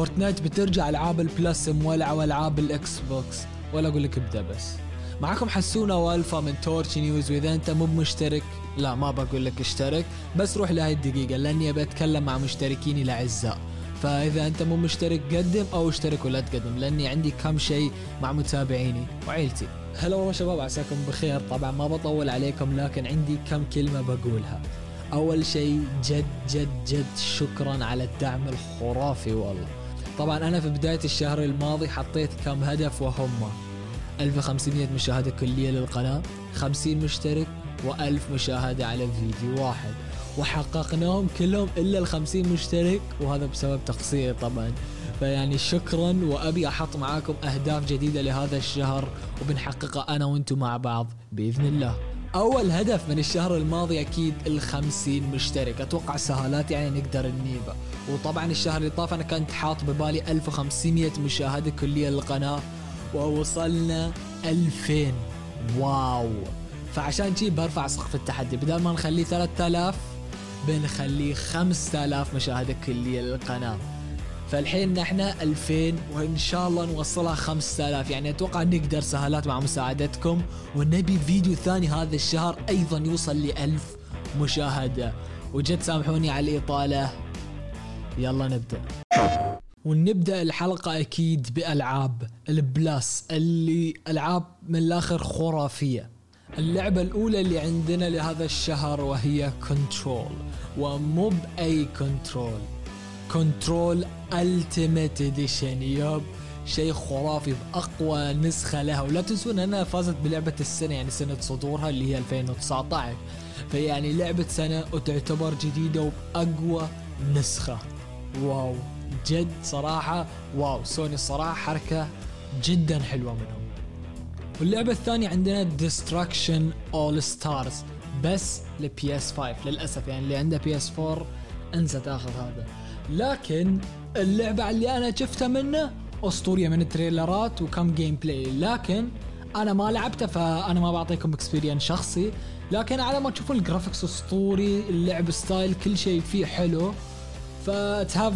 Fortnite بترجع ألعاب ال Plus مولعة وألعاب ال Xbox ولا أقول لك ابدا بس. معكم حسونه وألفا من Torch News. وإذا أنت مو مشترك لا ما بقول لك اشترك. بس روح لهاي الدقيقة لأني بتكلم مع مشتركيني الاعزاء فإذا أنت مو مشترك قدم أو اشترك ولا تقدم لأني عندي كم شيء مع متابعيني وعيلتي. هلا والله شباب عساكم بخير. طبعا ما بطول عليكم لكن عندي كم كلمة بقولها. أول شيء جد جد جد شكرا على الدعم الخرافي والله. طبعا أنا في بداية الشهر الماضي حطيت كم هدف وهم 1500 مشاهدة كلية للقناة 50 مشترك و1000 مشاهدة على فيديو واحد. وحققناهم كلهم إلا ال 50 مشترك وهذا بسبب تقصيري طبعا. فيعني شكرا وأبي أحط معاكم أهداف جديدة لهذا الشهر وبنحققها أنا وأنتم مع بعض بإذن الله. أول هدف من الشهر الماضي أكيد ال 50 مشترك. أتوقع سهالات يعني نقدر نجيبه وطبعا الشهر اللي طاف أنا كنت حاط ببالي 1500 مشاهدة كلية للقناة. ووصلنا 2000 واو. فعشان شي برفع سقف التحدي. بدل ما نخليه 3000 بنخليه 5000 مشاهدة كلية للقناة. فالحين نحن 2000 وإن شاء الله نوصلها 5000 يعني أتوقع نقدر سهالات مع مساعدتكم. ونبي فيديو ثاني هذا الشهر أيضا يوصل ل 1000 مشاهدة. وجد سامحوني على الإطالة. يلا نبدأ. ونبدأ الحلقة أكيد بألعاب. ال Plus اللي ألعاب من الآخر خرافية. اللعبة الأولى اللي عندنا لهذا الشهر وهي Control ومو بأي Control Control Ultimate Edition yep شيء خرافي بأقوى نسخة لها. ولا تنسون أنها فازت بلعبة السنة يعني سنة صدورها اللي هي 2019 فيعني لعبة سنة وتعتبر جديدة وبأقوى نسخة. wow جد صراحة wow. سوني الصراحة حركة جدا حلوة منهم. واللعبة الثانية عندنا Destruction AllStars بس ل PS 5 للأسف. يعني اللي عنده PS 4 أنسى تاخذ هذا. لكن اللعبة اللي أنا شفتها منه أسطورية من ال trailer ات وكم gameplay لكن أنا ما لعبته فأنا ما بعطيكم experience شخصي. لكن على ما تشوفون ال graphics أسطوري اللعب style كل شيء فيه حلو. ف have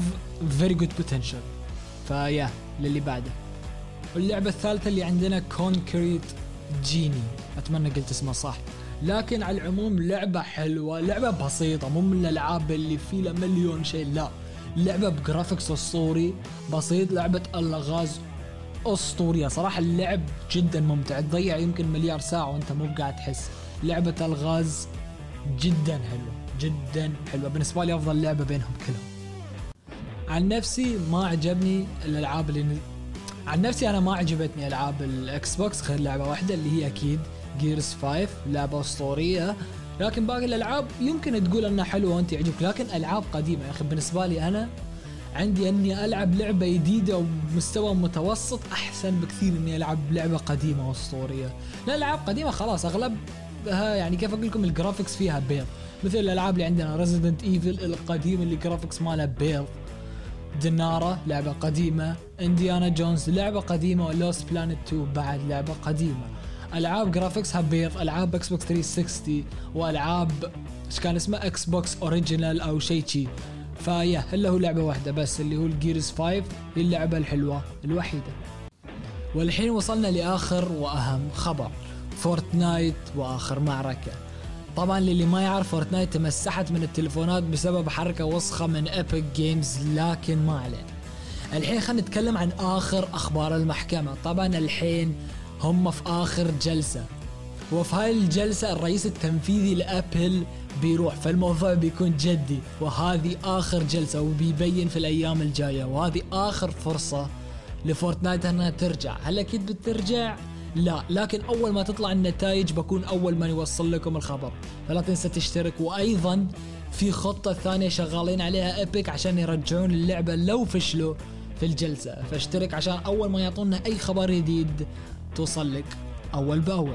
very good potential فيا للي بعده. واللعبة الثالثة اللي عندنا Concrete Genie أتمنى قلت اسمه صح. لكن على العموم لعبة حلوة لعبة بسيطة مو من الألعاب اللي في له مليون شيء لا. لعبة ب graphics اسطوري بسيط لعبة ألغاز أسطورية. صراحة اللعب جدا ممتع تضيع يمكن مليار ساعة وأنت مو قاعد تحس. لعبة ألغاز جدا حلوة جدا حلوة. بالنسبة لي أفضل لعبة بينهم كلهم. عن نفسي ما عجبني الألعاب اللي عن نفسي أنا ما عجبتني ألعاب ال Xbox غير لعبة واحدة اللي هي أكيد Gears 5 لعبة أسطورية. لكن باقي الألعاب يمكن تقول أنها حلوة وأنت يعجبك لكن ألعاب قديمة يا أخي. بالنسبة لي أنا عندي أني ألعب لعبة جديدة ومستوى متوسط أحسن بكثير أني ألعب لعبة قديمة وأسطورية. لا العاب قديمة خلاص أغلبها يعني كيف أقول لكم ال graphics فيها بيض. مثل الألعاب اللي عندنا Resident Evil القديم اللي graphics ماله بيض. دنارة لعبة قديمة. Indiana Jones لعبة قديمة. و Lost Planet 2 بعد لعبة قديمة. ألعاب graphics ها بيض ألعاب Xbox 360 وألعاب إيش كان اسمه؟ Xbox original أو شيء شي. فيا إلا هو لعبة واحدة بس اللي هو ال Gears 5 هي اللعبة الحلوة الوحيدة. والحين وصلنا لآخر وأهم خبر Fortnite وآخر معركة. طبعا للي ما يعرف Fortnite تمسحت من التلفونات بسبب حركة وسخة من Epic Games لكن ما علينا. الحين خلينا نتكلم عن آخر أخبار المحكمة. طبعا الحين هم في آخر جلسة. وفي هاي الجلسة الرئيس التنفيذي لأبل بيروح فالموضوع بيكون جدي. وهذه آخر جلسة وبيبين في الأيام الجاية. وهذه آخر فرصة لفورتنايت إنها ترجع. هل أكيد بترجع؟ لا. لكن أول ما تطلع النتائج بكون أول من يوصل لكم الخبر. فلا تنسى تشترك. وأيضا في خطة ثانية شغالين عليها ايبك عشان يرجعون اللعبة لو فشلوا في الجلسة. فاشترك عشان أول ما يعطونا أي خبر جديد توصل لك أول بأول.